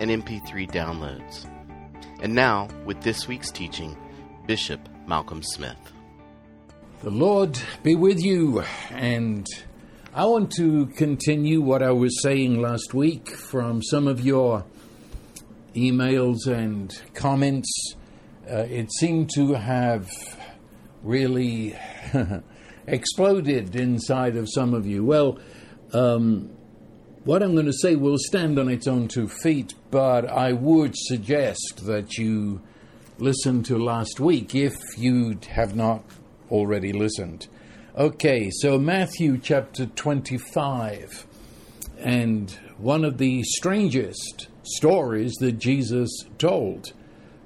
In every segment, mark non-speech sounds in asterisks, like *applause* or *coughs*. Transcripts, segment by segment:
and MP3 downloads. And now, with this week's teaching, Bishop Malcolm Smith. The Lord be with you. And I want to continue what I was saying last week from some of your emails and comments. Uh, it seemed to have really *laughs* exploded inside of some of you. Well, um, what I'm going to say will stand on its own two feet, but I would suggest that you listen to last week if you have not already listened. Okay, so Matthew chapter 25, and one of the strangest stories that Jesus told.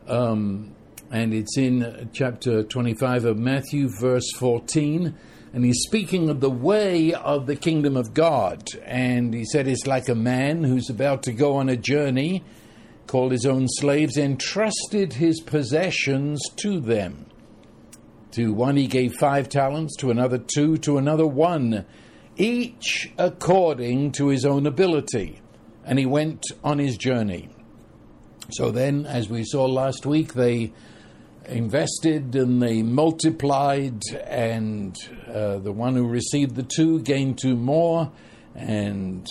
Um, and it's in chapter 25 of Matthew, verse 14 and he's speaking of the way of the kingdom of God. And he said it's like a man who's about to go on a journey, called his own slaves, entrusted his possessions to them. To one he gave five talents, to another two, to another one, each according to his own ability. And he went on his journey. So then, as we saw last week, they invested and they multiplied, and uh, the one who received the two gained two more. And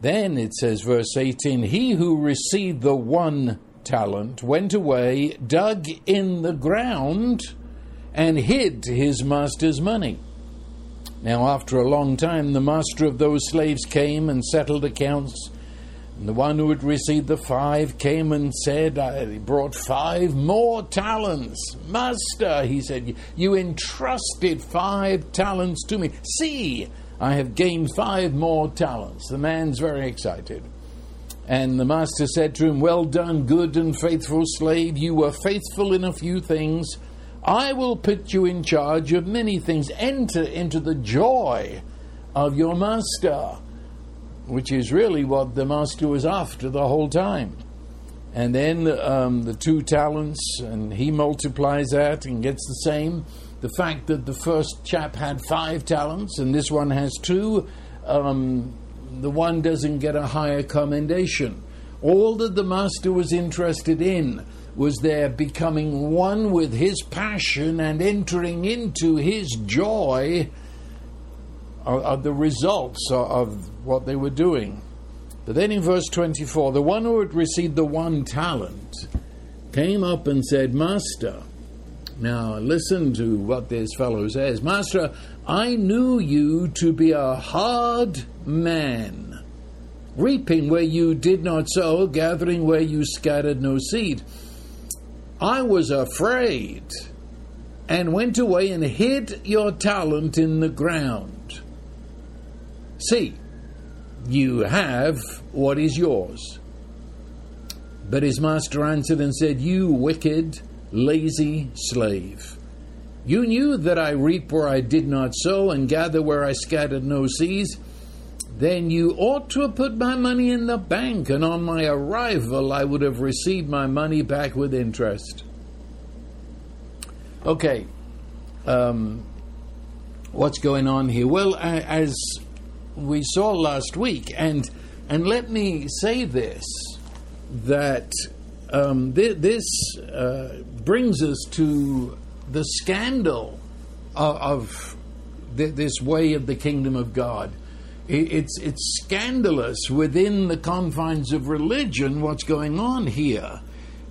then it says, verse 18 He who received the one talent went away, dug in the ground, and hid his master's money. Now, after a long time, the master of those slaves came and settled accounts. And the one who had received the five came and said, I brought five more talents. Master, he said, you entrusted five talents to me. See, I have gained five more talents. The man's very excited. And the master said to him, Well done, good and faithful slave. You were faithful in a few things. I will put you in charge of many things. Enter into the joy of your master which is really what the master was after the whole time. And then um, the two talents, and he multiplies that and gets the same. The fact that the first chap had five talents and this one has two, um, the one doesn't get a higher commendation. All that the master was interested in was their becoming one with his passion and entering into his joy of, the results of what they were doing. But then in verse 24, the one who had received the one talent came up and said, Master, now listen to what this fellow says. Master, I knew you to be a hard man, reaping where you did not sow, gathering where you scattered no seed. I was afraid and went away and hid your talent in the ground. See, you have what is yours. But his master answered and said, You wicked, lazy slave. You knew that I reap where I did not sow and gather where I scattered no seeds. Then you ought to have put my money in the bank, and on my arrival I would have received my money back with interest. Okay, um, what's going on here? Well, as we saw last week. And and let me say this that um, th- this uh, brings us to the scandal of, of th- this way of the kingdom of God. it's it's scandalous within the confines of religion what's going on here.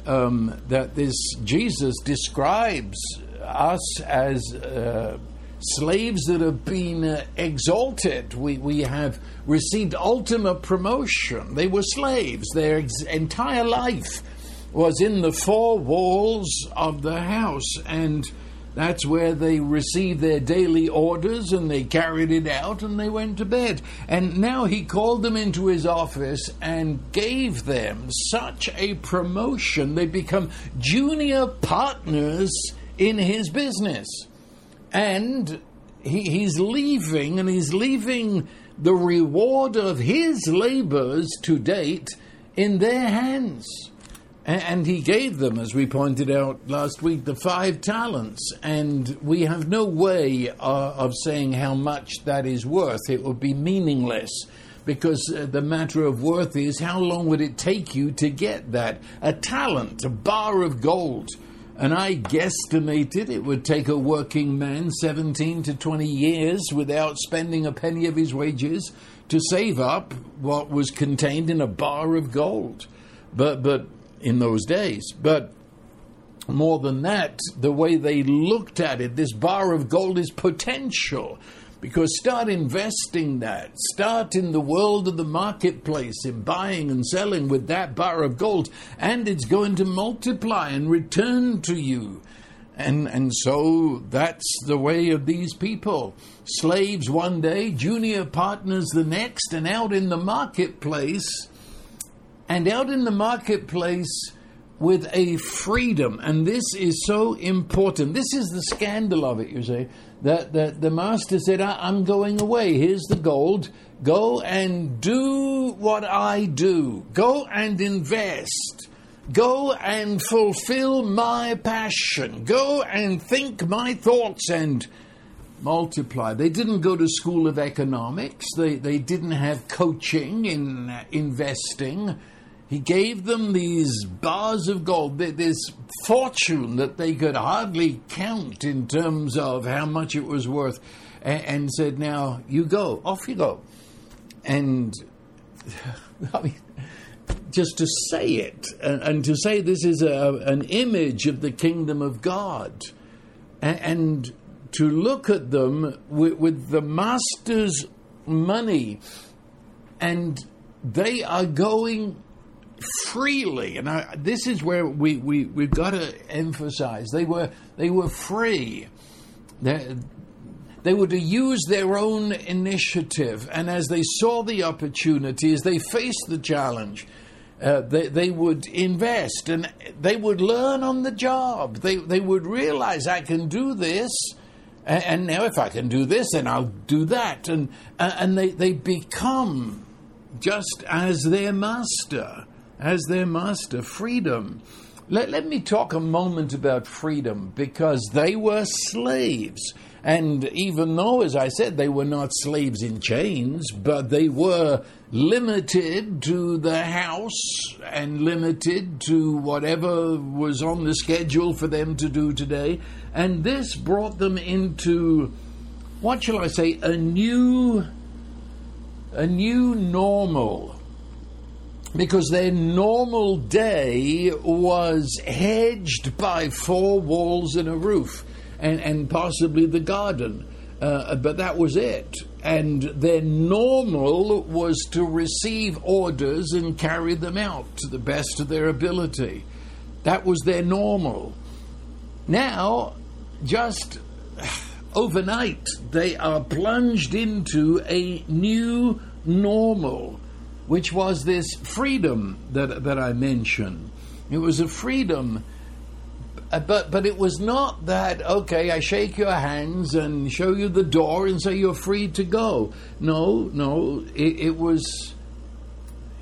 Um, that this Jesus describes us as. Uh, slaves that have been uh, exalted. We, we have received ultimate promotion. They were slaves. Their ex- entire life was in the four walls of the house. And That's where they received their daily orders and they carried it out and they went to bed. And now he called them into his office and gave them such a promotion. They become junior partners in his business. And he, he's leaving and he's leaving the reward of his labors to date in their hands. And he gave them, as we pointed out last week, the five talents. And we have no way uh, of saying how much that is worth. It would be meaningless because uh, the matter of worth is how long would it take you to get that? A talent, a bar of gold. And I guesstimated it would take a working man 17 to 20 years without spending a penny of his wages to save up what was contained in a bar of gold. But, but in those days. But more than that, the way they looked at it, this bar of gold is potential. Because start investing that, start in the world of the marketplace, in buying and selling with that bar of gold, and it's going to multiply and return to you. And, and so that's the way of these people. Slaves one day, junior partners the next, and out in the marketplace, and out in the marketplace with a freedom. And this is so important. This is the scandal of it, you see. That, that the master said, I'm going away. Here's the gold. Go and do what I do. Go and invest. Go and fulfill my passion. Go and think my thoughts and multiply. They didn't go to school of economics. They, they didn't have coaching in uh, investing he gave them these bars of gold, this fortune that they could hardly count in terms of how much it was worth, and said, Now you go, off you go. And *laughs* I mean, just to say it, and, to say this is a, an image of the kingdom of God, and, to look at them with, with the master's money, and they are going freely, and I, this is where we, we, we've got to emphasize they were, they were free. They, they were to use their own initiative, and as they saw the opportunity, as they faced the challenge, uh, they, they would invest and they would learn on the job. They, they would realize I can do this, and, and now if I can do this, then I'll do that. And, and they, they become just as their master as their master, freedom. Let, let me talk a moment about freedom because they were slaves. And even though, as I said, they were not slaves in chains, but they were limited to the house and limited to whatever was on the schedule for them to do today. And this brought them into, what shall I say, a new, a new normal because their normal day was hedged by four walls and a roof, and, and possibly the garden. Uh, but that was it. And their normal was to receive orders and carry them out to the best of their ability. That was their normal. Now, just overnight, they are plunged into a new normal which was this freedom that, that I mentioned. It was a freedom, uh, but, but it was not that, okay, I shake your hands and show you the door and say you're free to go. No, no, it, it was,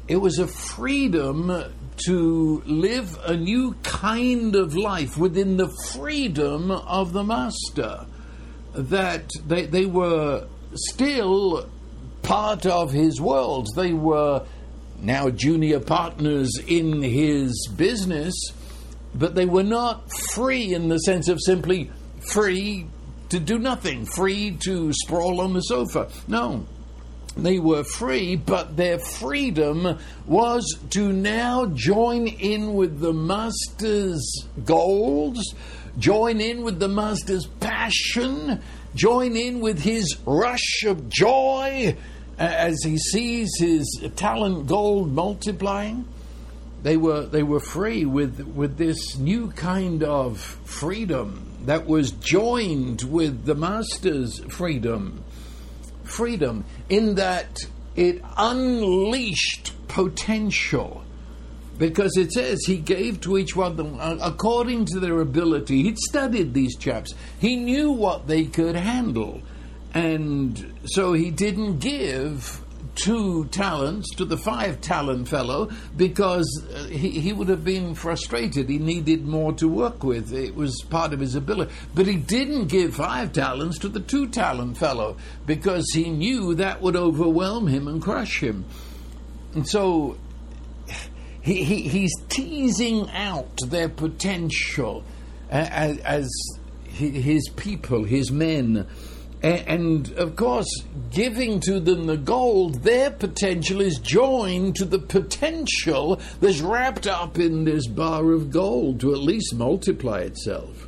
it was a freedom to live a new kind of life within the freedom of the master. That they, they were still part of his world. They were now junior partners in his business, but they were not free in the sense of simply free to do nothing, free to sprawl on the sofa. No. They were free, but their freedom was to now join in with the master's goals, join in with the master's passion, join in with his rush of joy, as he sees his talent gold multiplying, they were they were free with with this new kind of freedom, that was joined with the master's freedom. Freedom in that it unleashed potential. Because it says he gave to each one them uh, according to their ability. He'd studied these chaps, he knew what they could handle. And so he didn't give two talents to the five talent fellow because uh, he, he would have been frustrated. He needed more to work with. It was part of his ability. But he didn't give five talents to the two talent fellow because he knew that would overwhelm him and crush him. And so he, he, he's teasing out their potential as, as his people, his men. And of course, giving to them the gold, their potential is joined to the potential that's wrapped up in this bar of gold to at least multiply itself.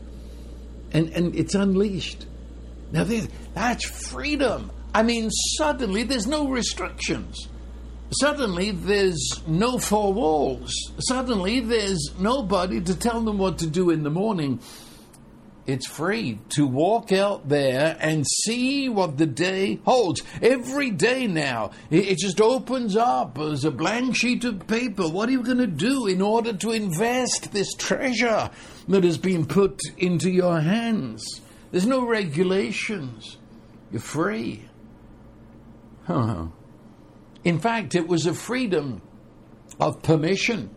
And, and it's unleashed. Now, that's freedom. I mean, suddenly there's no restrictions. Suddenly there's no four walls. Suddenly there's nobody to tell them what to do in the morning. It's free to walk out there and see what the day holds. Every day now, it just opens up as a blank sheet of paper. What are you going to do in order to invest this treasure that has been put into your hands? There's no regulations. You're free. Huh. In fact, it was a freedom of permission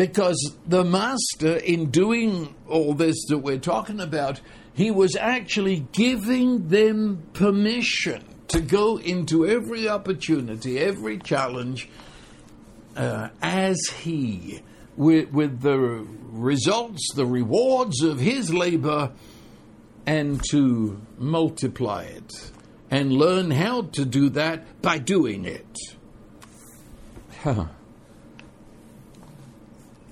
because the master, in doing all this that we're talking about, he was actually giving them permission to go into every opportunity, every challenge, uh, as he, with, with the results, the rewards of his labor, and to multiply it and learn how to do that by doing it. Huh.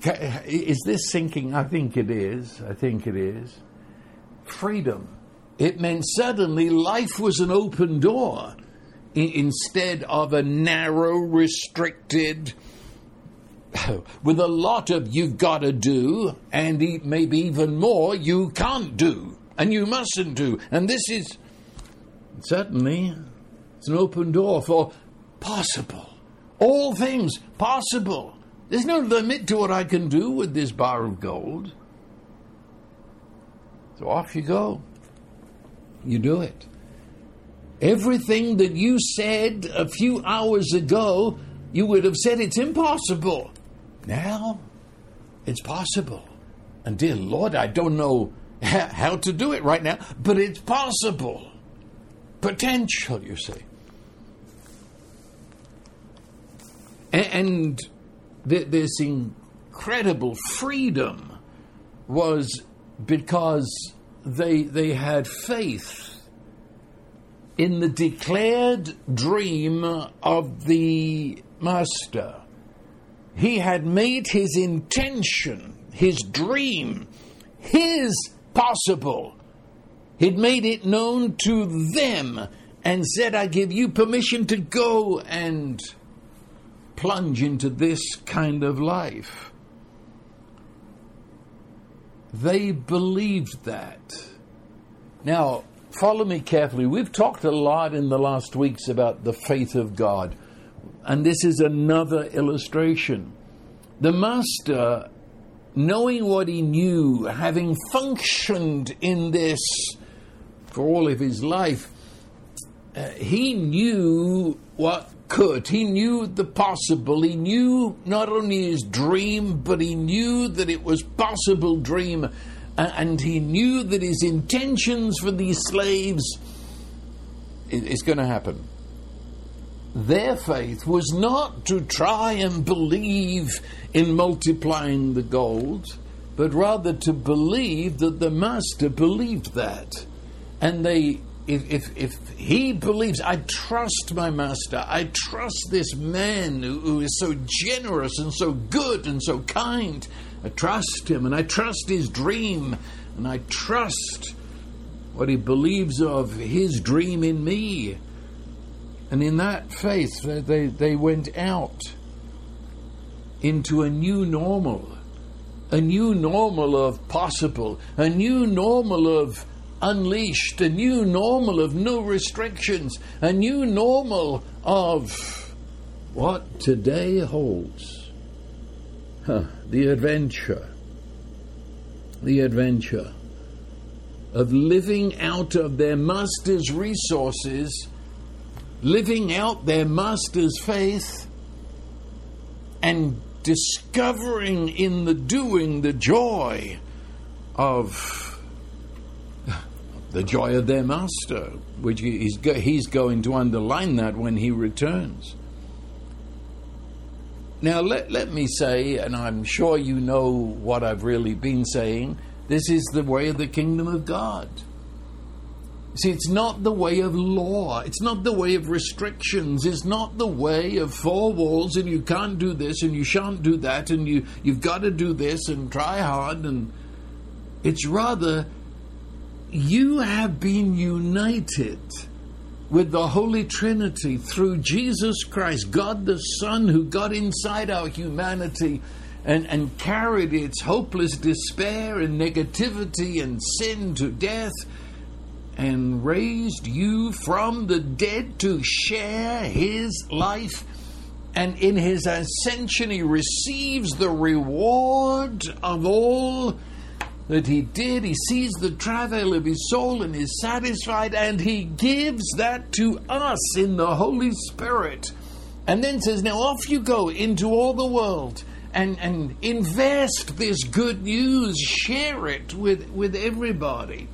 Is this sinking? I think it is. I think it is. Freedom. It meant suddenly life was an open door instead of a narrow, restricted, *laughs* with a lot of you've got to do, and maybe even more you can't do, and you mustn't do. And this is certainly it's an open door for possible. All things possible. There's no limit to what I can do with this bar of gold. So off you go. You do it. Everything that you said a few hours ago, you would have said it's impossible. Now, it's possible. And dear Lord, I don't know *laughs* how to do it right now, but it's possible. Potential, you see. And this incredible freedom was because they, they had faith in the declared dream of the master. He had made his intention, his dream, his possible. He'd made it known to them and said, I give you permission to go and plunge into this kind of life. They believed that. Now, follow me carefully. We've talked a lot in the last weeks about the faith of God, and this is another illustration. The Master, knowing what he knew, having functioned in this for all of his life, uh, he knew what could. He knew the possible. He knew not only his dream, but he knew that it was possible dream. And he knew that his intentions for these slaves is going to happen. Their faith was not to try and believe in multiplying the gold, but rather to believe that the master believed that. And they if, if, if he believes, I trust my master, I trust this man who, who is so generous and so good and so kind, I trust him and I trust his dream and I trust what he believes of his dream in me. And in that faith, they, they went out into a new normal. a new normal of possible, a new normal of unleashed, a new normal of no restrictions, a new normal of what today holds. Huh, the adventure. The adventure of living out of their master's resources, living out their master's faith, and discovering in the doing the joy of the joy of their master, which he's, he's going to underline that when he returns. Now, let, let me say, and I'm sure you know what I've really been saying, this is the way of the kingdom of God. See, it's not the way of law. It's not the way of restrictions. It's not the way of four walls and you can't do this and you shan't do that and you, you've got to do this and try hard. And it's rather, you have been united with the Holy Trinity through Jesus Christ, God the Son, who got inside our humanity and, and carried its hopeless despair and negativity and sin to death and raised you from the dead to share his life. And in his ascension, he receives the reward of all that he did. He sees the travail of his soul and is satisfied, and he gives that to us in the Holy Spirit. And then says, Now off you go into all the world and, and invest this good news, share it with, with everybody.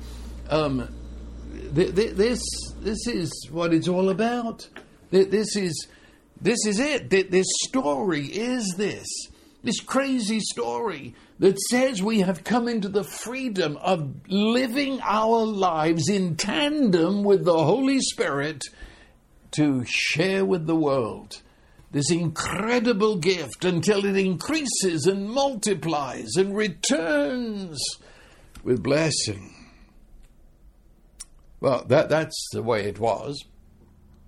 Um, this this is what it's all about. This is this is it. This story is this this crazy story that says we have come into the freedom of living our lives in tandem with the Holy Spirit to share with the world this incredible gift until it increases and multiplies and returns with blessing. Well, that, that's the way it was.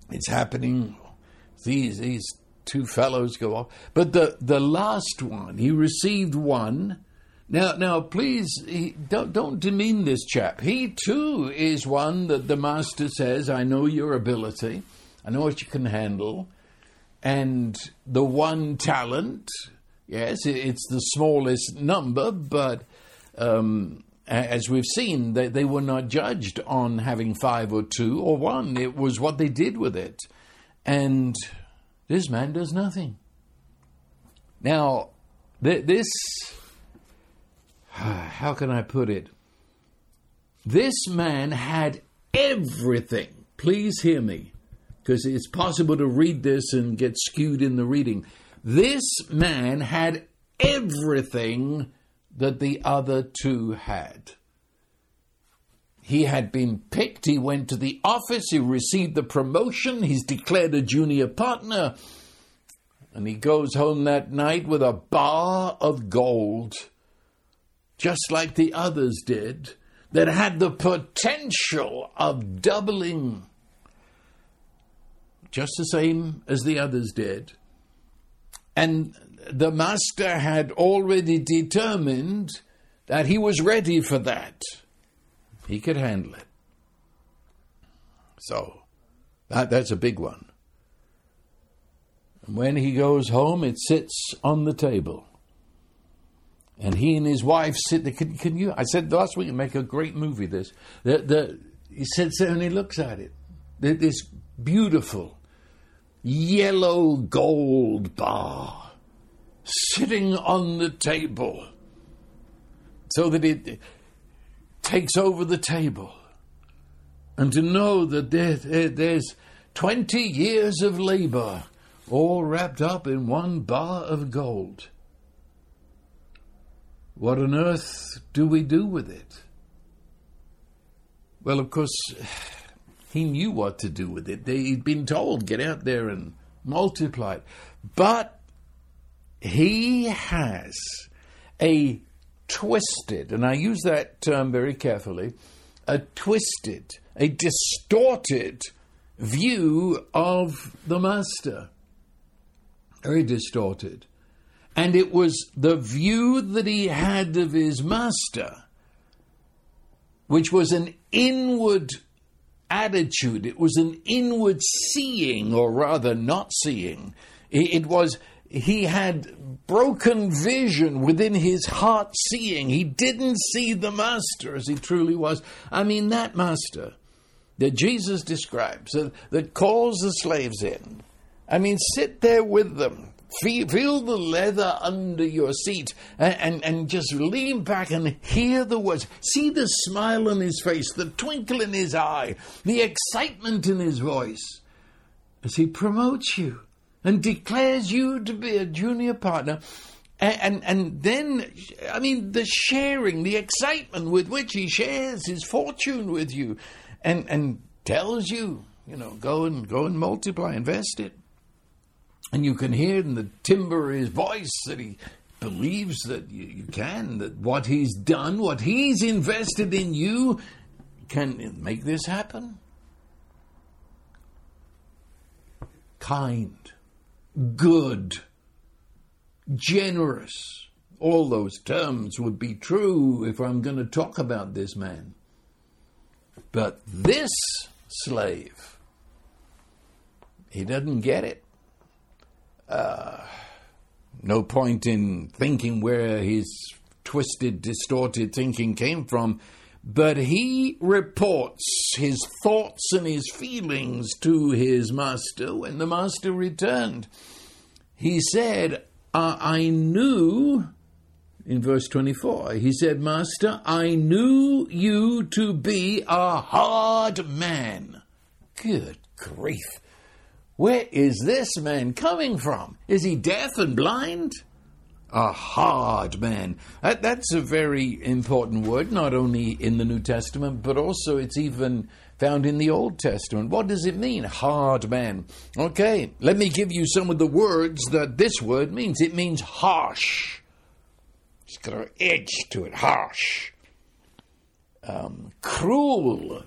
It's happening. Mm. These, these two fellows go off. But the, the last one, he received one. Now, now, please he, don't don't demean this chap. He too is one that the master says, "I know your ability, I know what you can handle," and the one talent. Yes, it's the smallest number, but um, as we've seen, they, they were not judged on having five or two or one. It was what they did with it. And this man does nothing. Now, th- this, *sighs* how can I put it? This man had everything. Please hear me, because it's possible to read this and get skewed in the reading. This man had everything that the other two had. He had been picked, he went to the office, he received the promotion, he's declared a junior partner, and he goes home that night with a bar of gold, just like the others did, that had the potential of doubling, just the same as the others did. And the master had already determined that he was ready for that. He could handle it. So, that, that's a big one. When he goes home, it sits on the table. And he and his wife sit there. Can, can you? I said last week, make a great movie. This, the, the, he sits there and he looks at it. This beautiful yellow gold bar sitting on the table so that it takes over the table. And to know that there, there, there's 20 years of labor all wrapped up in one bar of gold. What on earth do we do with it? Well, of course, he knew what to do with it. He'd been told, get out there and multiply it. But he has a twisted, and I use that term very carefully, a twisted, a distorted view of the master. Very distorted. And it was the view that he had of his master, which was an inward attitude. It was an inward seeing, or rather, not seeing. It was, he had broken vision within his heart seeing. He didn't see the master as he truly was. I mean, that master that Jesus describes, that, that calls the slaves in. I mean, sit there with them. Feel, feel the leather under your seat and, and, and just lean back and hear the words. See the smile on his face, the twinkle in his eye, the excitement in his voice as he promotes you and declares you to be a junior partner. And, and, and then, I mean, the sharing, the excitement with which he shares his fortune with you and, and tells you, you know, go and go and multiply, invest it. And you can hear in the timbre of his voice that he believes that you, you can, that what he's done, what he's invested in you, can make this happen. Kind, good, generous. All those terms would be true if I'm going to talk about this man. But this slave, he doesn't get it. Uh, no point in thinking where his twisted, distorted thinking came from, but he reports his thoughts and his feelings to his master when the master returned. He said, I knew, in verse 24, he said, Master, I knew you to be a hard man. Good grief. Where is this man coming from? Is he deaf and blind? A hard man. That, that's a very important word, not only in the New Testament, but also it's even found in the Old Testament. What does it mean, hard man? Okay, let me give you some of the words that this word means. It means harsh. It's got an edge to it, harsh. Um, cruel,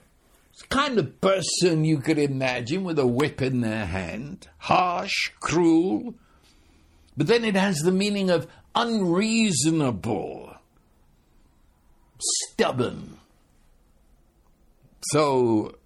It's the kind of person you could imagine with a whip in their hand, harsh, cruel. But then it has the meaning of unreasonable, stubborn. So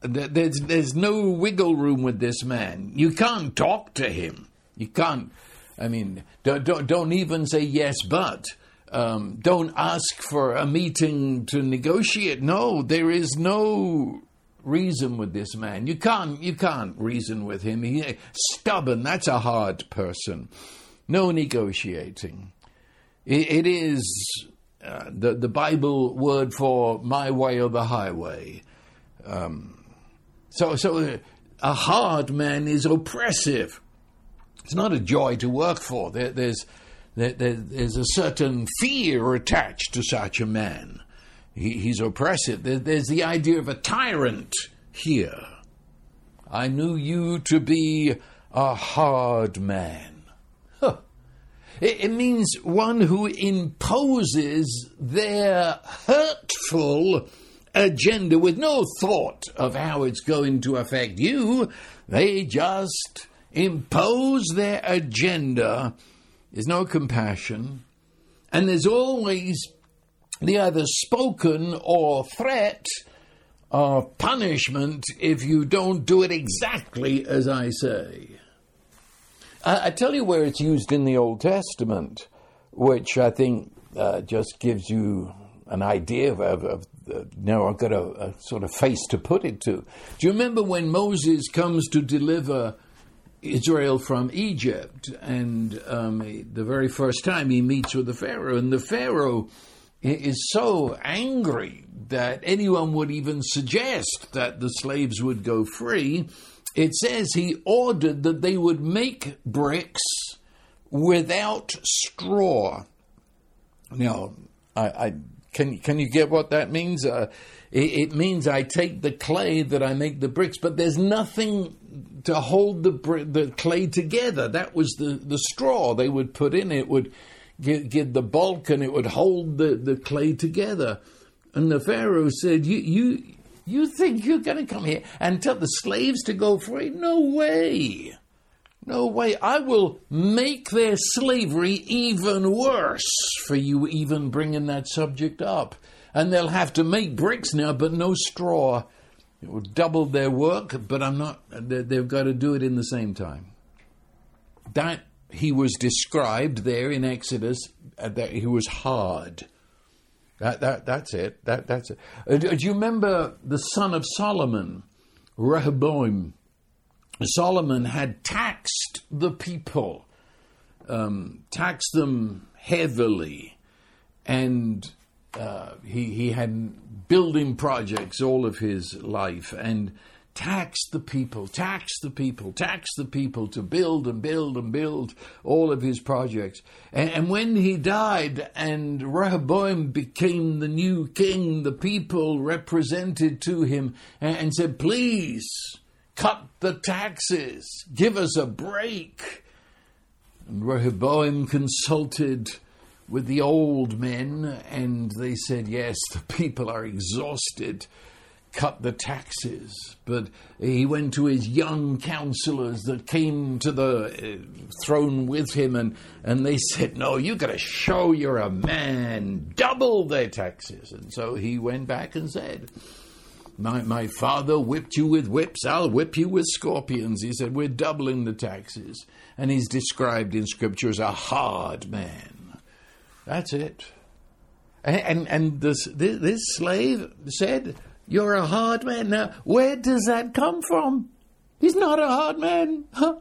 there's there's no wiggle room with this man. You can't talk to him. You can't. I mean, don't don't, don't even say yes, but. Um, don't ask for a meeting to negotiate. No, there is no reason with this man. You can't, you can't reason with him. He, stubborn, that's a hard person. No negotiating. it, it is uh, the, the Bible word for my way or the highway. Um, so, so a hard man is oppressive. It's not a joy to work for. There, there's, there, there's a certain fear attached to such a man. He, he's oppressive. There, there's the idea of a tyrant here. I knew you to be a hard man. Huh. It, it means one who imposes their hurtful agenda with no thought of how it's going to affect you. They just impose their agenda. There's no compassion. And there's always the either spoken or threat of punishment if you don't do it exactly as I say. I, I tell you where it's used in the Old Testament, which I think uh, just gives you an idea of, of, of uh, now I've got a, a, sort of face to put it to. Do you remember when Moses comes to deliver Israel from Egypt, and um, the very first time he meets with the Pharaoh, and the Pharaoh is so angry that anyone would even suggest that the slaves would go free. It says he ordered that they would make bricks without straw. Now, I, I can can you get what that means? Uh, it, it, means I take the clay that I make the bricks, but there's nothing to hold the the clay together. That was the the straw they would put in. It would give, the bulk and it would hold the, the clay together. And the Pharaoh said, You, you, you think you're going to come here and tell the slaves to go free? No way. No way. I will make their slavery even worse for you even bringing that subject up. And they'll have to make bricks now, but no straw. It will double their work, but I'm not, they've got to do it in the same time. That he was described there in Exodus, uh, that he was hard. That, that, that's it. That, that's it. Uh, do you remember the son of Solomon, Rehoboam? Solomon had taxed the people, um, taxed them heavily, and uh, he, he had building projects all of his life and taxed the people, taxed the people, taxed the people to build and build and build all of his projects. And, and when he died and Rehoboam became the new king, the people represented to him and, and said, Please, cut the taxes, give us a break. And Rehoboam consulted with the old men, and they said, Yes, the people are exhausted. Cut the taxes. But he went to his young counselors that came to the uh, throne with him, and, and they said, No, you've got to show you're a man. Double their taxes. And so he went back and said, my, my father whipped you with whips, I'll whip you with scorpions. He said, We're doubling the taxes. And he's described in Scripture as a hard man. That's it. And, and, and this, this slave said, You're a hard man. Now, where does that come from? He's not a hard man. Huh?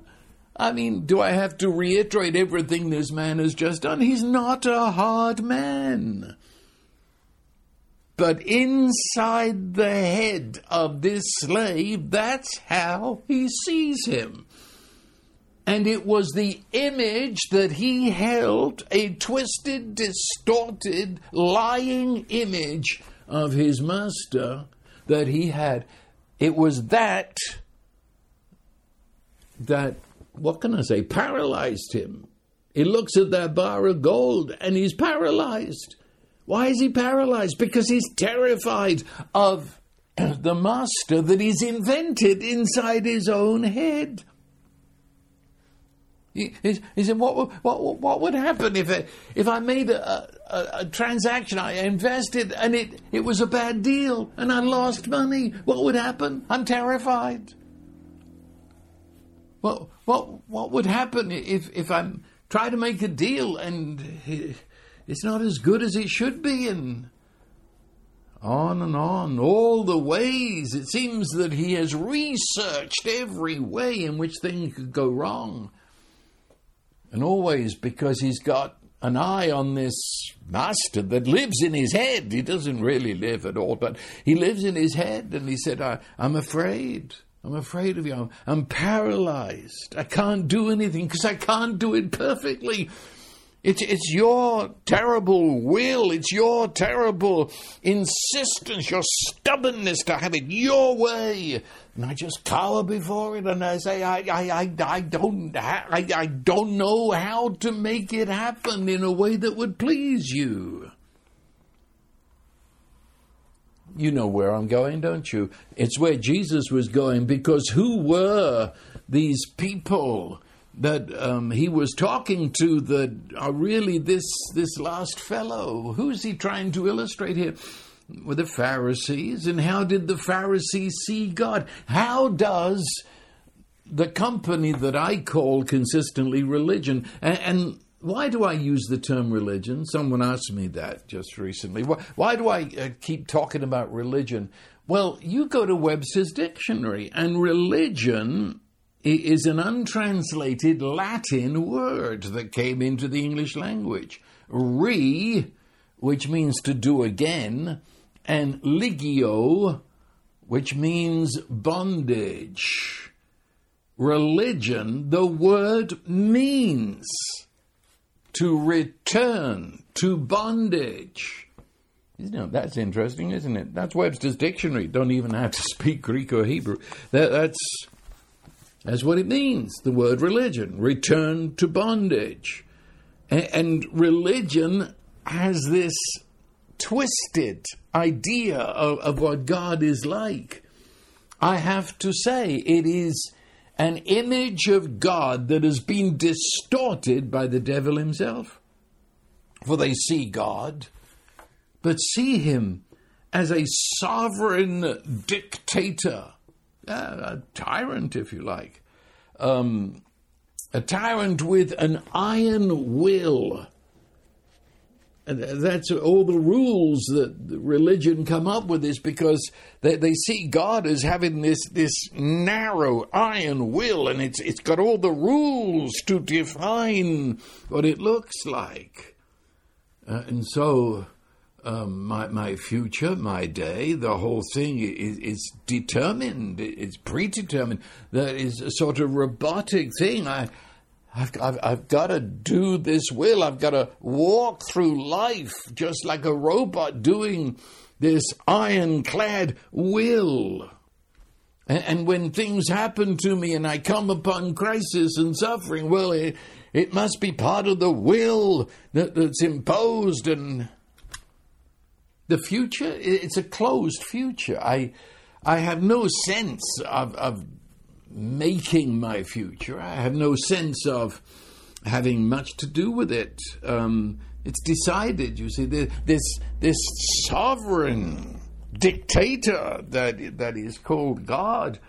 I mean, do I have to reiterate everything this man has just done? He's not a hard man. But inside the head of this slave, that's how he sees him. And it was the image that he held, a twisted, distorted, lying image of his master that he had. It was that, that, what can I say, paralyzed him. He looks at that bar of gold and he's paralyzed. Why is he paralyzed? Because he's terrified of *clears throat* the master that he's invented inside his own head. He, he said, what, what, what would happen if, it, if I made a, a, a, transaction, I invested, and it, it was a bad deal, and I lost money? What would happen? I'm terrified. What, what, what would happen if, if I try to make a deal and it's not as good as it should be, and on and on, all the ways. It seems that he has researched every way in which things could go wrong. And always because he's got an eye on this master that lives in his head. He doesn't really live at all, but he lives in his head. And he said, I, am afraid. I'm afraid of you. I'm, I'm paralyzed. I can't do anything because I can't do it perfectly. It's, it's your terrible will, it's your terrible insistence, your stubbornness to have it your way. And I just cower before it and I say, I, I, I, I, don't, ha- I, I don't know how to make it happen in a way that would please you. You know where I'm going, don't you? It's where Jesus was going because who were these people? that um, he was talking to that are really this this last fellow. Who's he trying to illustrate here? With the Pharisees, and how did the Pharisees see God? How does the company that I call consistently religion, and, and why do I use the term religion? Someone asked me that just recently. Why, why do I uh, keep talking about religion? Well, you go to Webster's dictionary, and religion is an untranslated Latin word that came into the English language. Re, which means to do again, and ligio, which means bondage. Religion, the word means to return to bondage. You know, that's interesting, isn't it? That's Webster's dictionary. Don't even have to *laughs* speak Greek or Hebrew. That, that's that's what it means, the word religion, return to bondage. And religion has this twisted idea of, of what God is like. I have to say, it is an image of God that has been distorted by the devil himself. For they see God, but see him as a sovereign dictator, a tyrant, if you like, um, a tyrant with an iron will that's all the rules that religion come up with is because they, they see God as having this this narrow iron will, and it's it's got all the rules to define what it looks like, uh, and so. Um, my my future, my day, the whole thing is, is determined. It's predetermined. That is a sort of robotic thing. I I've, I've, I've got to do this will. I've got to walk through life just like a robot doing this ironclad will. And, and when things happen to me and I come upon crisis and suffering, well, it, it must be part of the will that, that's imposed. And the future, it's a closed future. I, I have no sense of, of making my future. I have no sense of having much to do with it. Um, it's decided, you see, this this sovereign dictator that that is called God.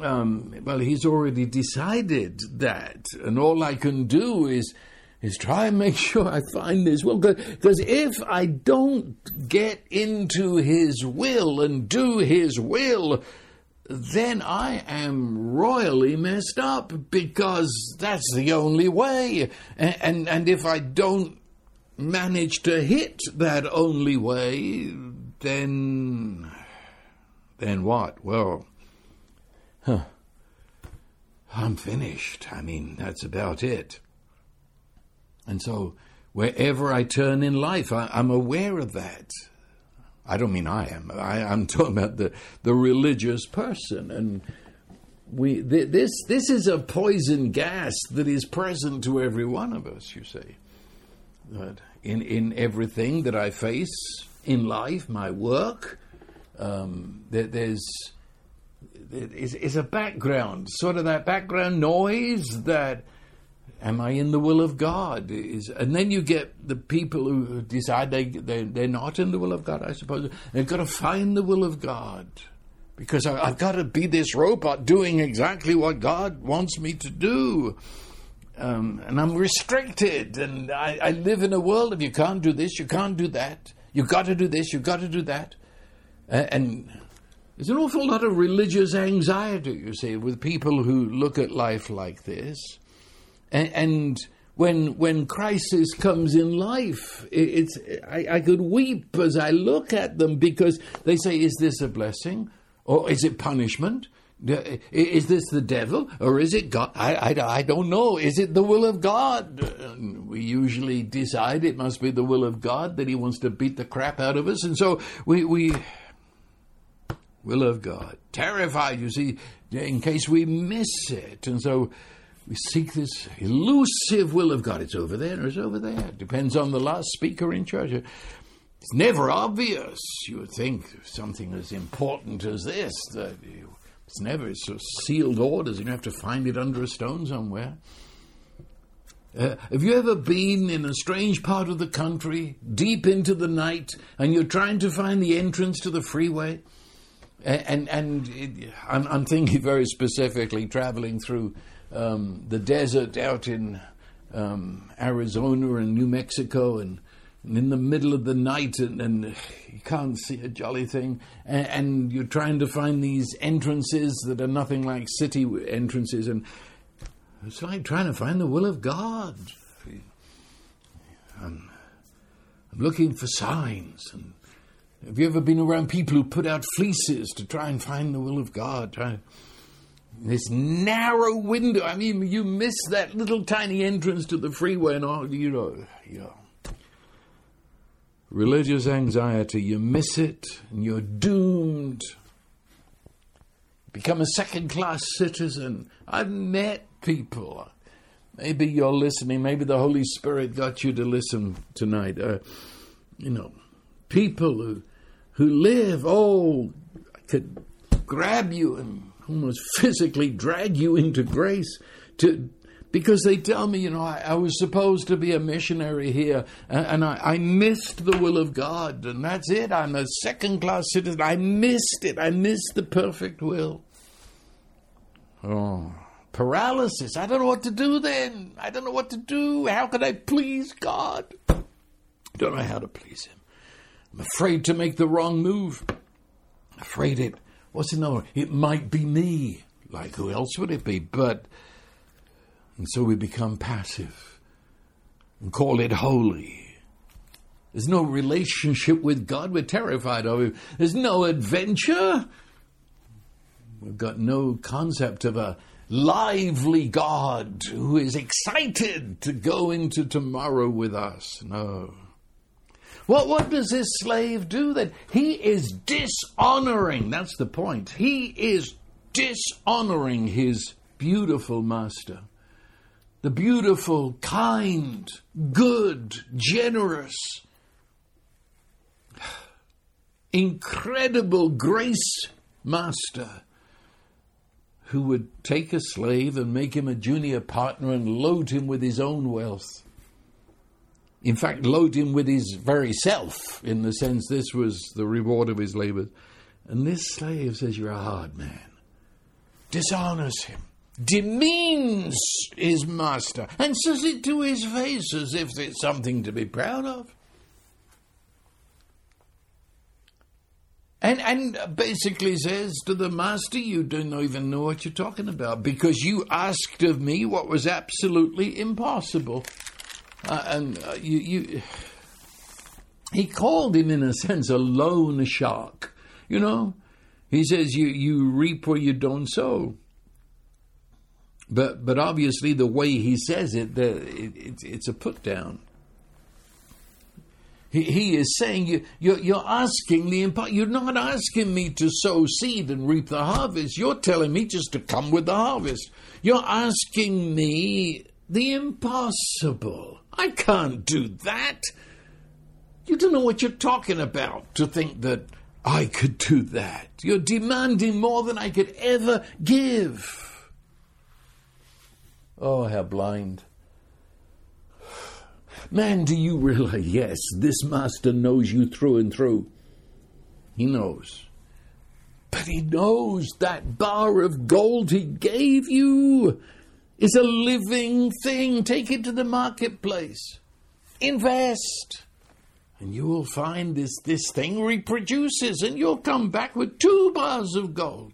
Um, well, he's already decided that, and all I can do is is try and make *laughs* sure I find his will. Because if I don't get into his will and do his will, then I am royally messed up because that's the only way. And, and, and, if I don't manage to hit that only way, then. Then what? Well, huh. I'm finished. I mean, that's about it. And so, wherever I turn in life, I, I'm aware of that. I don't mean I am. I, am *laughs* talking about the, the religious person. And we th- this this is a poison gas that is present to every one of us. You see, that in in everything that I face in life, my work, um, there, there's is, is a background, sort of that background noise that Am I in the will of God? Is, and then you get the people who decide they, they, they're not in the will of God, I suppose. They've got to find the will of God. Because I, I've got to be this robot doing exactly what God wants me to do. Um, and I'm restricted, and I, I, live in a world of you can't do this, you can't do that, you've got to do this, you've got to do that. Uh, and there's an awful lot of religious anxiety, you see, with people who look at life like this. And, and when when crisis comes in life, it's I, I could weep as I look at them because they say, "Is this a blessing or is it punishment?" Is this the devil or is it God? I, I, I don't know. Is it the will of God? We usually decide it must be the will of God that He wants to beat the crap out of us. And so we, we will of God. Terrified, you see, in case we miss it. And so we seek this elusive will of God. It's over there or it's over there. It depends on the last speaker in church. It's never obvious. You would think something as important as this that it's never it's sort of sealed orders. You have to find it under a stone somewhere. Uh, have you ever been in a strange part of the country, deep into the night, and you're trying to find the entrance to the freeway? And and, and it, I'm, I'm thinking very specifically traveling through um, the desert out in um, Arizona and New Mexico, and, and, in the middle of the night, and, and you can't see a jolly thing, and, and, you're trying to find these entrances that are nothing like city entrances, and it's like trying to find the will of God. I'm, I'm looking for signs and. Have you ever been around people who put out fleeces to try and find the will of God? Try, this narrow window. I mean, you miss that little tiny entrance to the freeway and all, you know, you know. Religious anxiety, you miss it and you're doomed. Become a second class citizen. I've met people. Maybe you're listening. Maybe the Holy Spirit got you to listen tonight. Uh, you know, people who who live, oh, could grab you and almost *laughs* physically drag you into grace to because they tell me, you know, I, I was supposed to be a missionary here, and, and I, I, missed the will of God, and that's it. I'm a second class citizen. I missed it. I missed the perfect will. Oh, paralysis. I don't know what to do then. I don't know what to do. How can I please God? I don't know how to please Him. I'm afraid to make the wrong move. I'm Afraid it, what's it known? It might be me. Like who else would it be? But and so we become passive and call it holy. There's no relationship with God. We're terrified of Him. There's no adventure. We've got no concept of a lively God who is excited to go into tomorrow with us. No. What, what does this slave do then? He is dishonoring. That's the point. He is dishonoring his beautiful master the beautiful, kind, good, generous, incredible grace master who would take a slave and make him a junior partner and load him with his own wealth. In fact, load him with his very self, in the sense this was the reward of his labours. And this slave says, You're a hard man, dishonors him demeans his master and says it to his face as if it's something to be proud of. And, and basically says to the master, You don't even know what you're talking about because you asked of me what was absolutely impossible. Uh, and uh, you, you, he called him, in a sense, a loan shark. You know, he says, You, you reap where you don't sow. But but obviously the way he says it, the, it, it it's a put down. He, he is saying you you're, you're asking the impo- you're not asking me to sow seed and reap the harvest. You're telling me just to come with the harvest. You're asking me the impossible. I can't do that. You don't know what you're talking about to think that I could do that. You're demanding more than I could ever give. Oh, how blind. Man, do you realize? Yes, this master knows you through and through. He knows. But he knows that bar of gold he gave you is a living thing. Take it to the marketplace. Invest. And you will find this, this thing reproduces, and you'll come back with two bars of gold.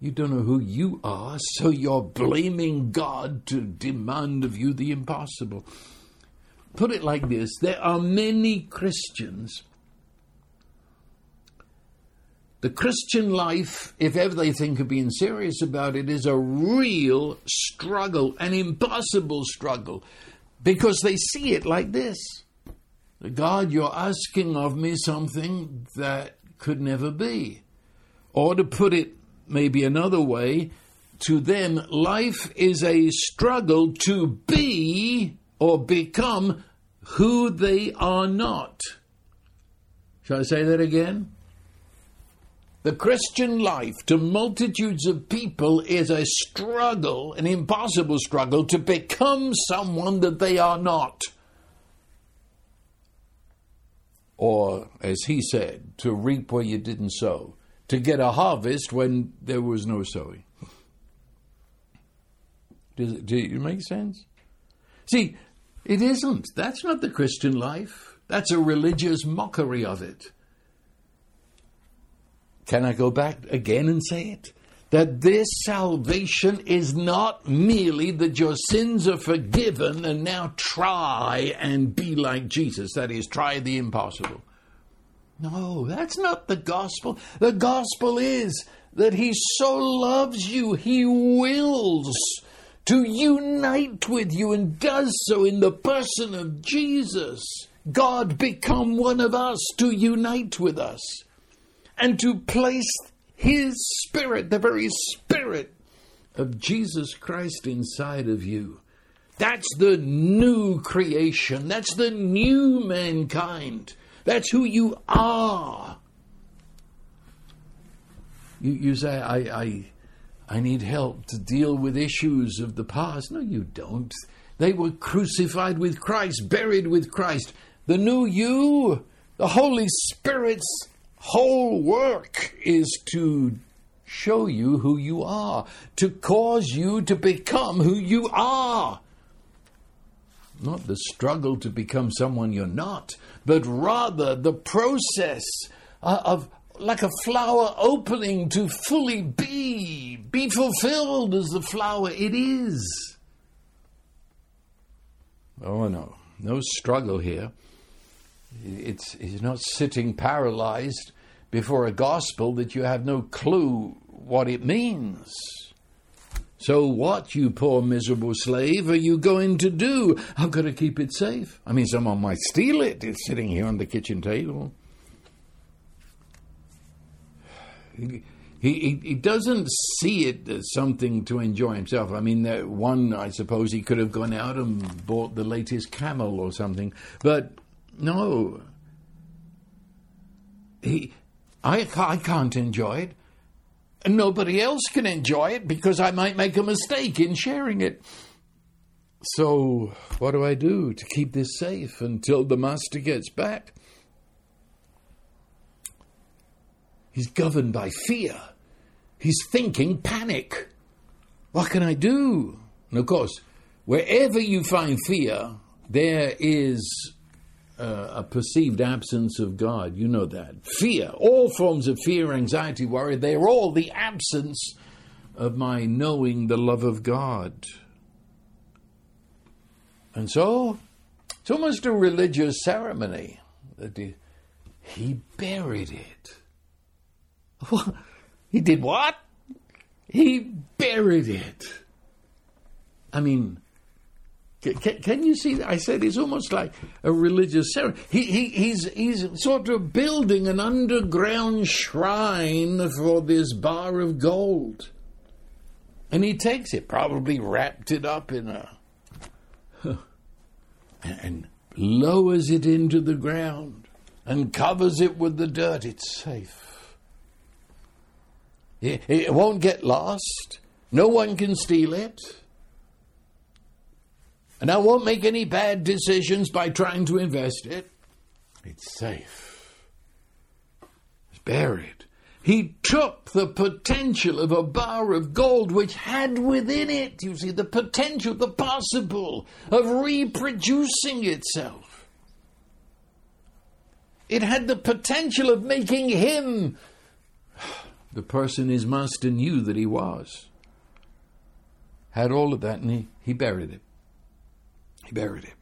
You don't know who you are, so you're blaming God to demand of you the impossible. Put it like this there are many Christians. The Christian life, if ever they think of being serious about it, is a real struggle, an impossible struggle, because they see it like this God, you're asking of me something that could never be. Or to put it maybe another way, to them, life is a struggle to be or become who they are not. Shall I say that again? The Christian life to multitudes of people is a struggle, an impossible struggle, to become someone that they are not. Or, as he said, to reap where you didn't sow to get a harvest when there was no sowing. Does it, it make sense? See, it isn't. That's not the Christian life. That's a religious mockery of it. Can I go back again and say it? That this salvation is not merely that your sins are forgiven and now try and be like Jesus. That is, try the impossible. No, that's not the gospel. The gospel is that he so loves you, he wills to unite with you and does so in the person of Jesus. God become one of us to unite with us and to place his spirit, the very spirit of Jesus Christ inside of you. That's the new creation. That's the new mankind. That's who you are. You, you say, I, I, I need help to deal with issues of the past. No, you don't. They were crucified with Christ, buried with Christ. The new you, the Holy Spirit's whole work is to show you who you are, to cause you to become who you are. Not the struggle to become someone you're not, but rather the process uh, of, like a flower opening to fully be, be fulfilled as the flower it is. Oh no, no struggle here. It's, it's not sitting paralyzed before a gospel that you have no clue what it means. So, what, you poor miserable slave, are you going to do? I've got to keep it safe. I mean, someone might steal it. It's sitting here on the kitchen table. He, he, he doesn't see it as something to enjoy himself. I mean, one, I suppose, he could have gone out and bought the latest camel or something. But no. He, I, I can't enjoy it. And nobody else can enjoy it because I might make a mistake in sharing it. So, what do I do to keep this safe until the master gets back? He's governed by fear. He's thinking panic. What can I do? And of course, wherever you find fear, there is uh, a perceived absence of God. You know that. Fear, all forms of fear, anxiety, worry, they're all the absence of my knowing the love of God. And so, it's almost a religious ceremony that he, he buried it. he did what? He buried it. I mean, can, can, you see? I said it's almost like a religious ceremony. He, he, he's, he's sort of building an underground shrine for this bar of gold. And he takes it, probably wrapped it up in a. *laughs* and lowers it into the ground and covers it with the dirt. It's safe. It, it won't get lost. No one can steal it. And I won't make any bad decisions by trying to invest it. It's safe. It's buried. He took the potential of a bar of gold which had within it, you see, the potential, the possible of reproducing itself. It had the potential of making him the person his master knew that he was. Had all of that and he, he buried it. He buried it.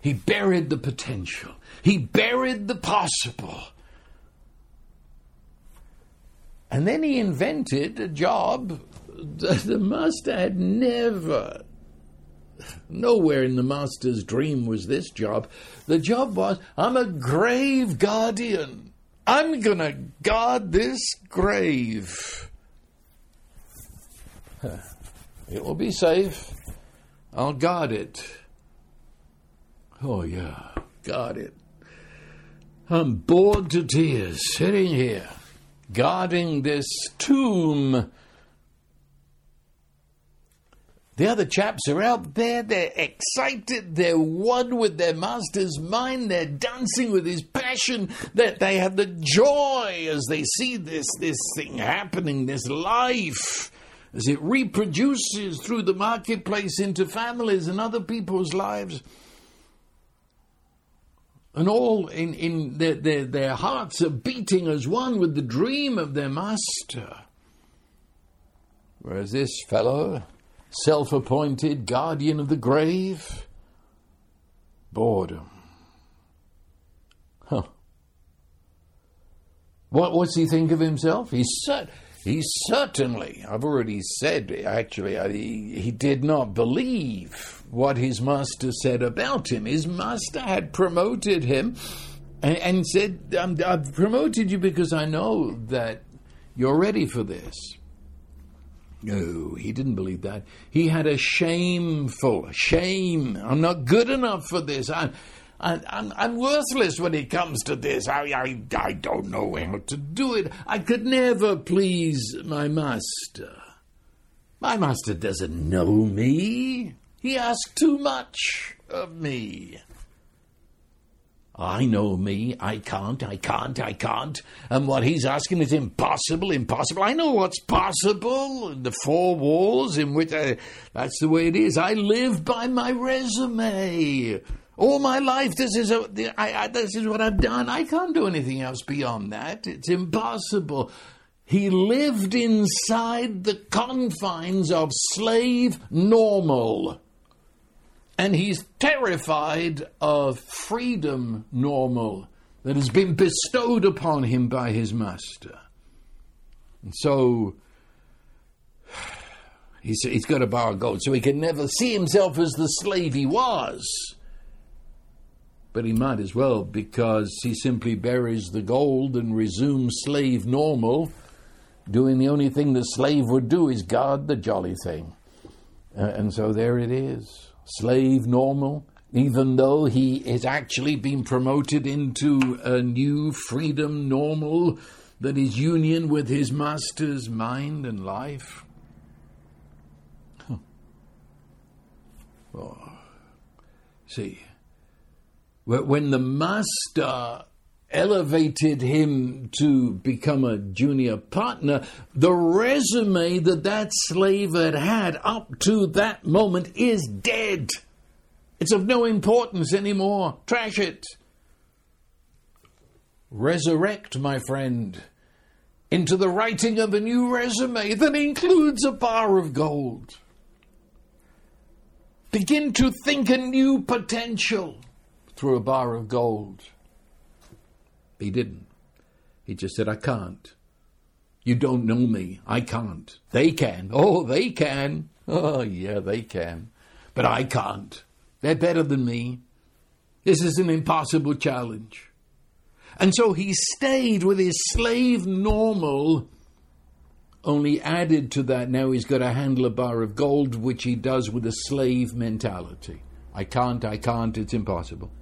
He buried the potential. He buried the possible. And then he invented a job that the master had never, nowhere in the master's dream was this job. The job was I'm a grave guardian. I'm going to guard this grave. It will be safe. I'll guard it. Oh, yeah, guard it. I'm bored to tears sitting here, guarding this tomb the other chaps are out there, they're excited, they're one with their master's mind, they're dancing with his passion, that they have the joy as they see this, this thing happening, this life, as it reproduces through the marketplace into families and other people's lives. And all in, in their, their, their hearts are beating as one with the dream of their master. Whereas this fellow, self appointed guardian of the grave? Boredom. Huh. What, what's he think of himself? He's, cer- he certainly, I've already said, actually, he, he did not believe what his master said about him. His master had promoted him and, and said, I've promoted you because I know that you're ready for this. No, he didn't believe that. He had a shameful shame. I'm not good enough for this. I, I'm, I'm worthless when it comes to this. I, I, I don't know how to do it. I could never please my master. My master doesn't know me. He asks too much of me. I know me. I can't, I can't, I can't. And what he's asking is impossible, impossible. I know what's possible. The four walls in which I, that's the way it is. I live by my resume. All my life, this is, a, I, I, this is what I've done. I can't do anything else beyond that. It's impossible. He lived inside the confines of slave normal. And he's terrified of freedom normal that has been bestowed upon him by his master. And so *sighs* he's, he's got a bar of gold, so he can never see himself as the slave he was. But he might as well because he simply buries the gold and resumes slave normal, doing the only thing the slave would do is guard the jolly thing. Uh, and so there it is slave normal, even though he has actually been promoted into a new freedom normal that is union with his master's mind and life. Huh. Oh. See, when the master elevated him to become a junior partner, the resume that that slave had had up to that moment is dead. It's of no importance anymore. Trash it. Resurrect, my friend, into the writing of a new resume that includes a bar of gold. Begin to think a new potential through a bar of gold. He didn't. He just said, I can't. You don't know me. I can't. They can. Oh, they can. Oh, yeah, they can. But I can't. They're better than me. This is an impossible challenge. And so he stayed with his slave normal, only added to that now he's got a handlebar of gold, which he does with a slave mentality. I can't, I can't, it's impossible.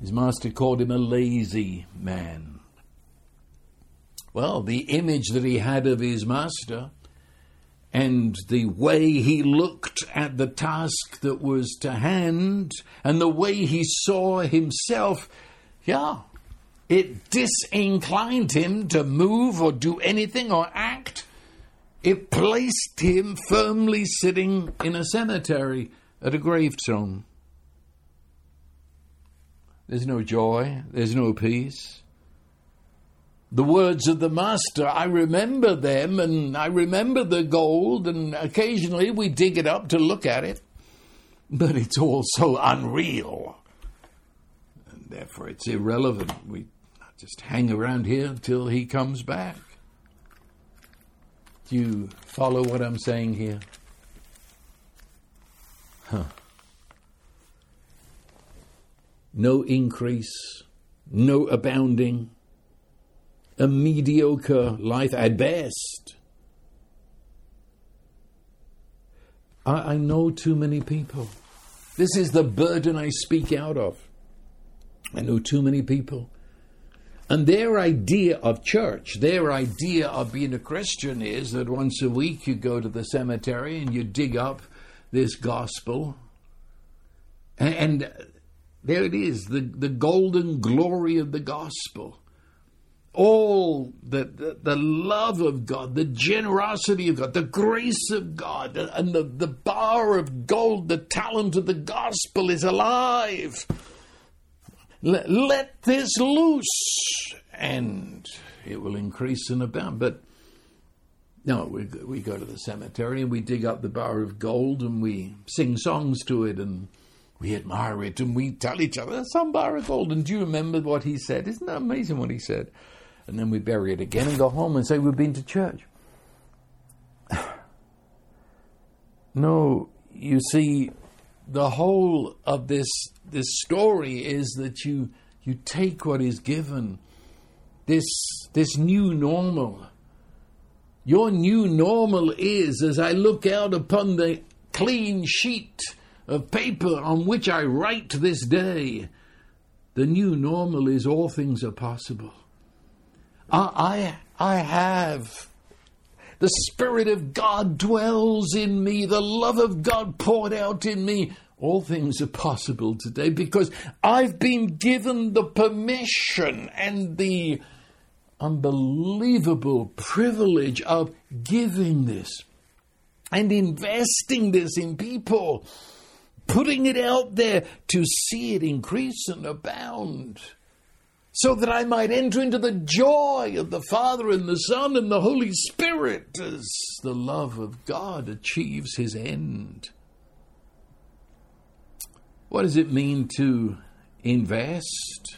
His master called him a lazy man. Well, the image that he had of his master and the way he looked at the task that was to hand and the way he saw himself, yeah, it disinclined him to move or do anything or act. It placed him firmly sitting in a cemetery at a gravestone. There's no joy. There's no peace. The words of the Master, I remember them and I remember the gold, and occasionally we dig it up to look at it, but it's all so unreal. And therefore it's irrelevant. We just hang around here until he comes back. Do you follow what I'm saying here? Huh no increase, no abounding, a mediocre life at best. I, I, know too many people. This is the burden I speak out of. I know too many people. And their idea of church, their idea of being a Christian is that once a week you go to the cemetery and you dig up this gospel. And, and there it is, the, the golden glory of the gospel. All the, the, the love of God, the generosity of God, the grace of God, and the, the bar of gold, the talent of the gospel is alive. Let, let this loose, and it will increase and abound. But no, we, we go to the cemetery and we dig up the bar of gold and we sing songs to it and we admire it and we tell each other, some bar of gold. And do you remember what he said? Isn't that amazing what he said? And then we bury it again and go home and say we've been to church. *sighs* no, you see, the whole of this this story is that you you take what is given, this this new normal. Your new normal is as I look out upon the clean sheet of paper on which I write this day. The new normal is all things are possible. I, I, I have. The Spirit of God dwells in me, the love of God poured out in me. All things are possible today because I've been given the permission and the unbelievable privilege of giving this and investing this in people, putting it out there to see it increase and abound so that I might enter into the joy of the Father and the Son and the Holy Spirit as the love of God achieves his end. What does it mean to invest?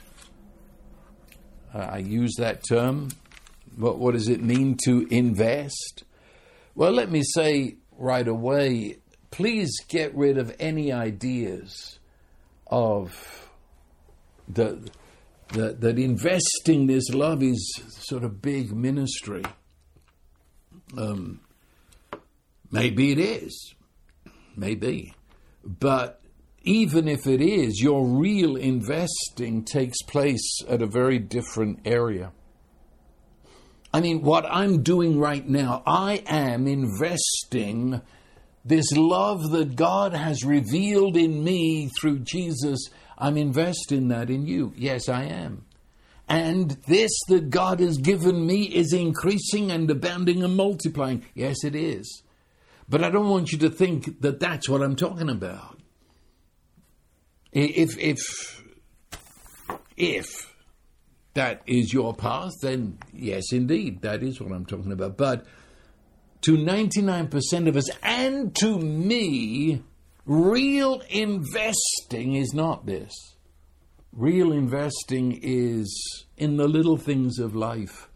I use that term. What, what does it mean to invest? Well, let me say right away please get rid of any ideas of the that, that investing this love is sort of big ministry. Um, maybe it is, maybe, but even if it is, your real investing takes place at a very different area. I mean, what I'm doing right now, I am investing this love that God has revealed in me through Jesus I'm investing that in you. Yes, I am. And this that God has given me is increasing and abounding and multiplying. Yes, it is. But I don't want you to think that that's what I'm talking about. If, if, if that is your path, then yes, indeed, that is what I'm talking about. But to 99% of us and to me, Real investing is not this. Real investing is in the little things of life.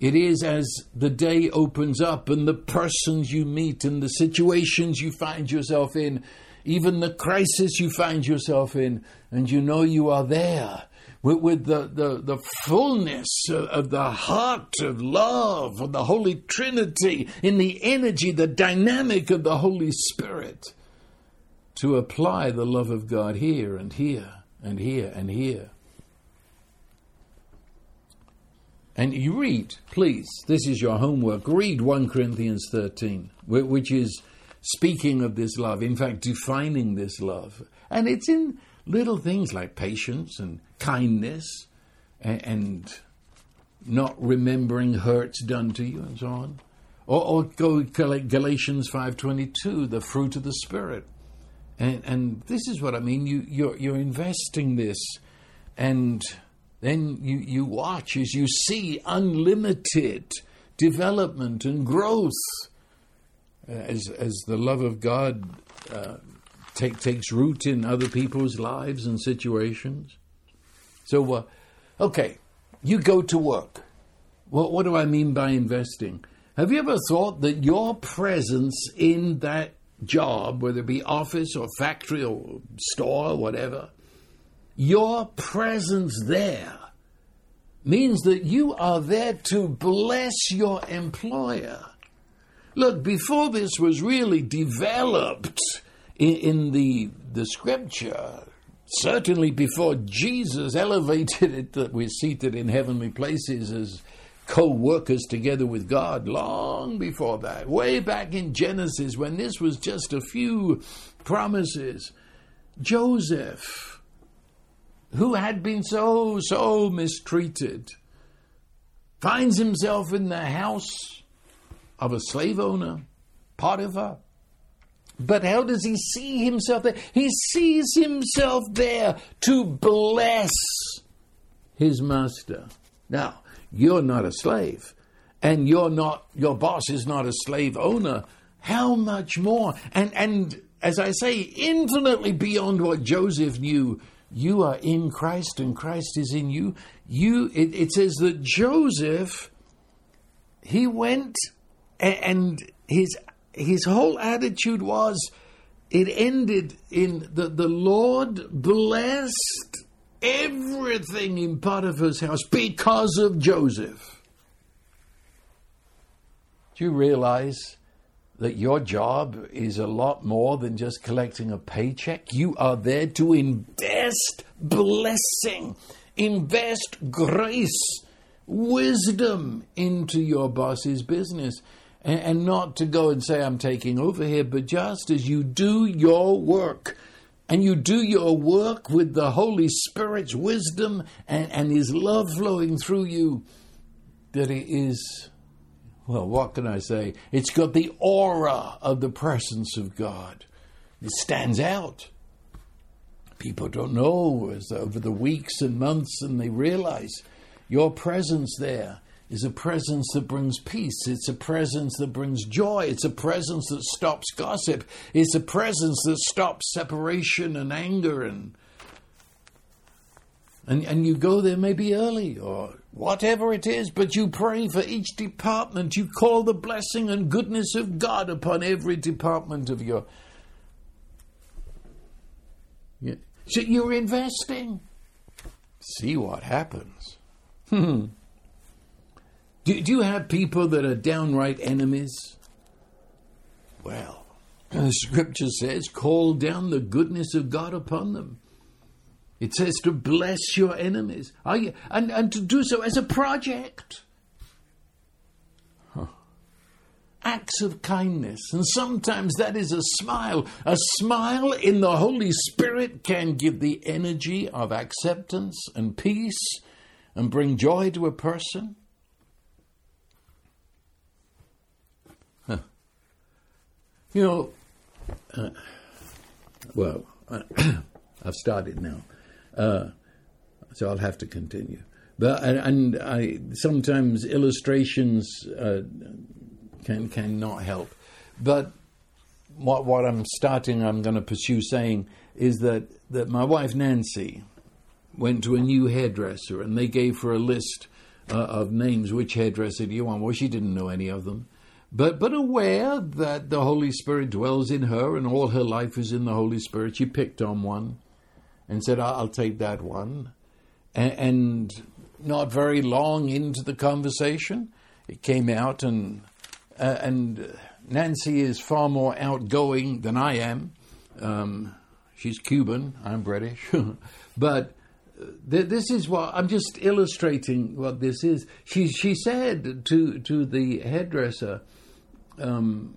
It is as the day opens up and the persons you meet and the situations you find yourself in, even the crisis you find yourself in, and you know you are there with, with the, the, the fullness of, the heart of love of the Holy Trinity, in the energy, the dynamic of the Holy Spirit to apply the love of God here and here and here and here. And you read, please, this is your homework. Read 1 Corinthians 13, which is speaking of this love, in fact, defining this love. And it's in little things like patience and kindness and, and not remembering hurts done to you and so on. Or, or go Galatians 5.22, the fruit of the Spirit. And, and this is what I mean. You, you're, you're investing this, and then you, you watch as you see unlimited development and growth as, as the love of God uh, take, takes root in other people's lives and situations. So, uh, okay, you go to work. What, what do I mean by investing? Have you ever thought that your presence in that job, whether it be office or factory or store, or whatever, your presence there means that you are there to bless your employer. Look, before this was really developed in, in the, the scripture, certainly before Jesus elevated it that we're seated in heavenly places as co workers together with God long before that, way back in Genesis when this was just a few promises. Joseph, who had been so, so mistreated, finds himself in the house of a slave owner, Potiphar. But how does he see himself there? He sees himself there to bless his master. Now, you're not a slave, and you're not your boss is not a slave owner. How much more? And and as I say, infinitely beyond what Joseph knew. You are in Christ, and Christ is in you. You. It, it says that Joseph, he went, and his his whole attitude was, it ended in the the Lord blessed everything in Potiphar's house because of Joseph. Do you realize that your job is a lot more than just collecting a paycheck. You are there to invest blessing, invest grace, wisdom into your boss's business. And, and not to go and say, I'm taking over here, but just as you do your work, and you do your work with the Holy Spirit's wisdom and, and His love flowing through you, that it is well, what can I say? It's got the aura of the presence of God. It stands out. People don't know as over the weeks and months, and they realize your presence there is a presence that brings peace. It's a presence that brings joy. It's a presence that stops gossip. It's a presence that stops separation and anger and and, and you go there maybe early or whatever it is, but you pray for each department. You call the blessing and goodness of God upon every department of your. So you're investing. See what happens. Hmm. Do, do you have people that are downright enemies? Well, the scripture says, call down the goodness of God upon them. It says to bless your enemies, you, and, and to do so as a project. Huh. Acts of kindness, and sometimes that is a smile. A smile in the Holy Spirit can give the energy of acceptance and peace and bring joy to a person. You know, uh, well, *coughs* I've started now. Uh, so I'll have to continue. But and, I sometimes illustrations uh, can can not help. But what what I'm starting, I'm going to pursue saying is that that my wife Nancy went to a new hairdresser and they gave her a list uh, of names. Which hairdresser do you want? Well, she didn't know any of them. But, but aware that the Holy Spirit dwells in her and all her life is in the Holy Spirit, she picked on one and said, I'll take that one. And, not very long into the conversation, it came out, and, uh, and Nancy is far more outgoing than I am. Um, she's Cuban, I'm British. *laughs* but th- this is what I'm just illustrating what this is. She, she said to, to the hairdresser, um,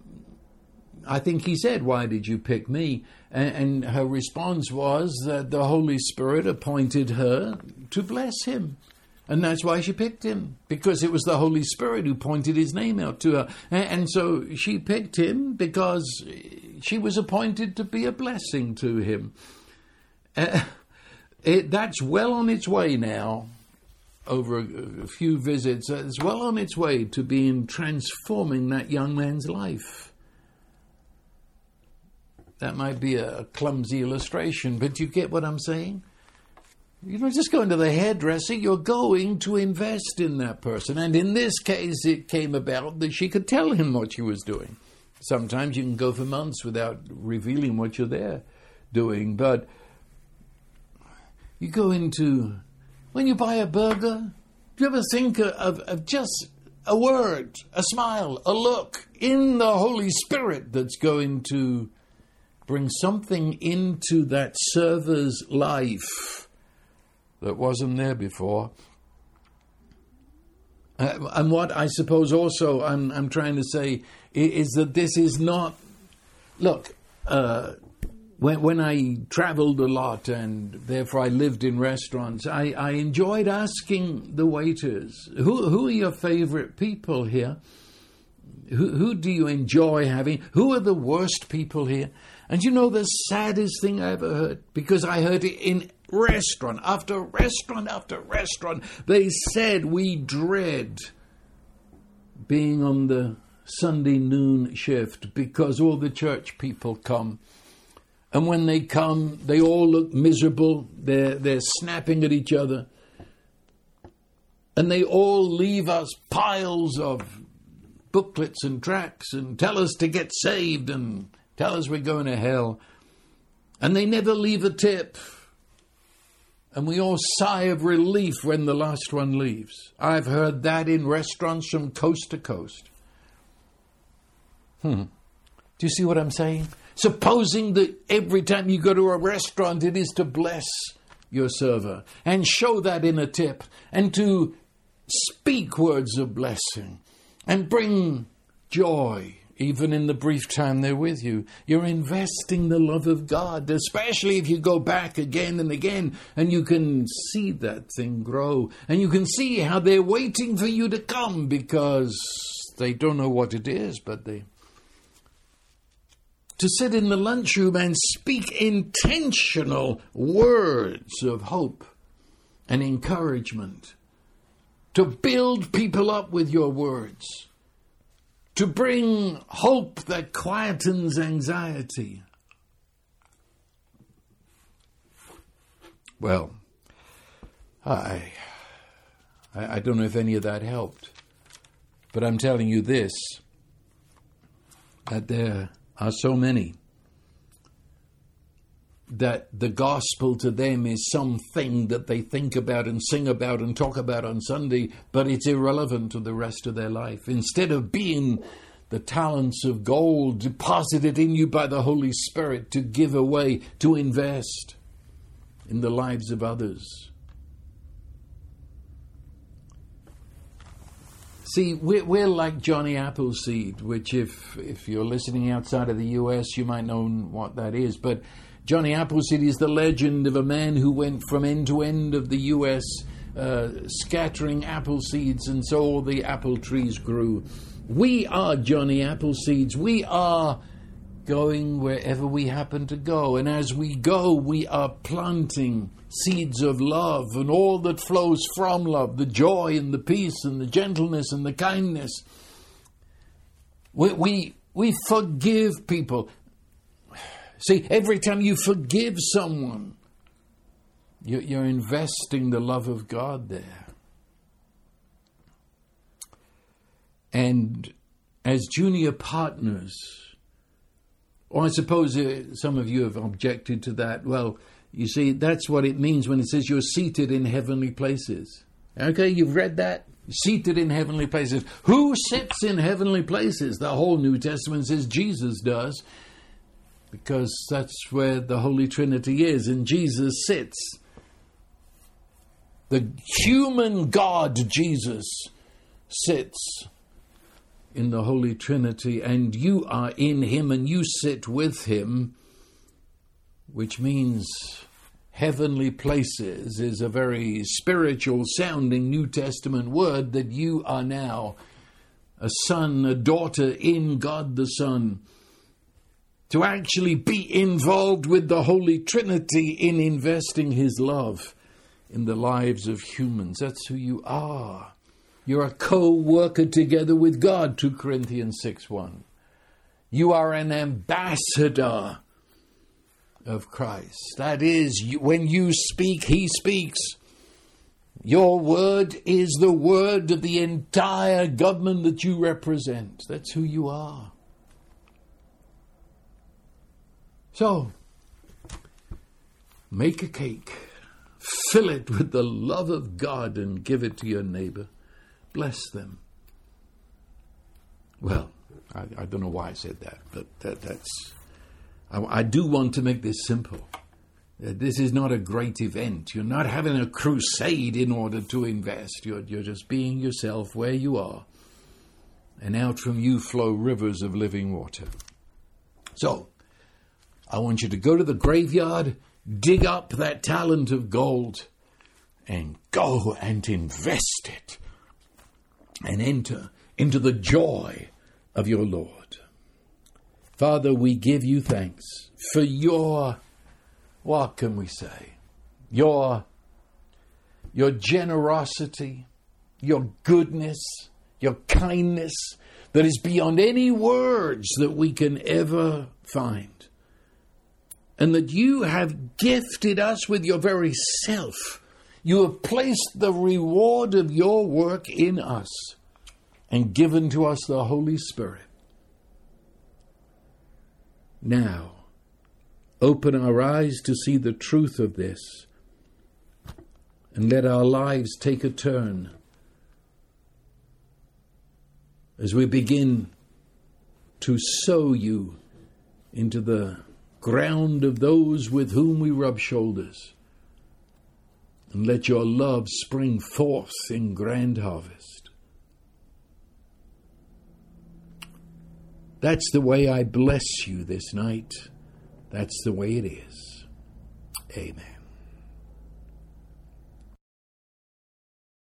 I think he said, Why did you pick me? And, and her response was that the Holy Spirit appointed her to bless him. And that's why she picked him, because it was the Holy Spirit who pointed his name out to her. And, and so she picked him because she was appointed to be a blessing to him. Uh, it, that's well on its way now, over a, a few visits, uh, it's well on its way to being transforming that young man's life. That might be a clumsy illustration, but you get what I'm saying? You're not just going to the hairdresser, you're going to invest in that person. And in this case, it came about that she could tell him what she was doing. Sometimes you can go for months without revealing what you're there doing, but you go into, when you buy a burger, do you ever think of, of just a word, a smile, a look in the Holy Spirit that's going to bring something into that server's life that wasn't there before. Uh, and what I suppose also I'm, I'm trying to say is, that this is not. Look, uh, when, when I traveled a lot and therefore I lived in restaurants, I, I enjoyed asking the waiters, who, who are your favorite people here? Who, who do you enjoy having? Who are the worst people here? And you know the saddest thing I ever heard? Because I heard it in restaurant after restaurant after restaurant. They said we dread being on the Sunday noon shift because all the church people come. And when they come, they all look miserable. They're, they're snapping at each other. And they all leave us piles of booklets and tracts and tell us to get saved and tell us we're going to hell. And they never leave a tip. And we all sigh of relief when the last one leaves. I've heard that in restaurants from coast to coast. Hmm. Do you see what I'm saying? Supposing that every time you go to a restaurant, it is to bless your server and show that in a tip and to speak words of blessing and bring joy even in the brief time they're with you. You're investing the love of God, especially if you go back again and again and you can see that thing grow and you can see how they're waiting for you to come because they don't know what it is, but they. To sit in the lunchroom and speak intentional words of hope and encouragement. To build people up with your words to bring hope that quietens anxiety. Well, I, I, I don't know if any of that helped, but I'm telling you this that there are so many that the gospel to them is something that they think about and sing about and talk about on Sunday, but it's irrelevant to the rest of their life. Instead of being the talents of gold deposited in you by the Holy Spirit to give away, to invest in the lives of others. See, we're, we're, like Johnny Appleseed, which, if if you're listening outside of the U.S., you might know what that is. But Johnny Appleseed is the legend of a man who went from end to end of the U.S. Uh, scattering apple seeds, and so all the apple trees grew. We are Johnny Appleseeds. We are going wherever we happen to go. And as we go, we are planting seeds of love and all that flows from love the joy and the peace and the gentleness and the kindness. We, we, we forgive people. See, every time you forgive someone, you're investing the love of God there. And as junior partners, or I suppose uh, some of you have objected to that. Well, you see, that's what it means when it says you're seated in heavenly places. Okay, you've read that? Seated in heavenly places. Who sits in heavenly places? The whole New Testament says Jesus does because that's where the Holy Trinity is, and Jesus sits. The human God, Jesus, sits in the Holy Trinity, and you are in Him and you sit with Him, which means heavenly places is a very spiritual sounding New Testament word that you are now a son, a daughter in God the Son to actually be involved with the Holy Trinity in investing His love in the lives of humans. That's who you are. You're a co worker together with God, 2 Corinthians 6 1. You are an ambassador of Christ. That is, when you speak, He speaks. Your word is the word of the entire government that you represent. That's who you are. So, make a cake, fill it with the love of God, and give it to your neighbor. Bless them. Well, I, I don't know why I said that, but that, that's. I, I, do want to make this simple. Uh, this is not a great event. You're not having a crusade in order to invest. You're, you're just being yourself where you are. And out from you flow rivers of living water. So, I want you to go to the graveyard, dig up that talent of gold, and go and invest it and enter into the joy of your Lord. Father, we give you thanks for your, what can we say, your, your generosity, your goodness, your kindness that is beyond any words that we can ever find and that you have gifted us with your very self. You have placed the reward of your work in us and given to us the Holy Spirit. Now, open our eyes to see the truth of this and let our lives take a turn as we begin to sow you into the ground of those with whom we rub shoulders. And let your love spring forth in grand harvest. That's the way I bless you this night. That's the way it is. Amen.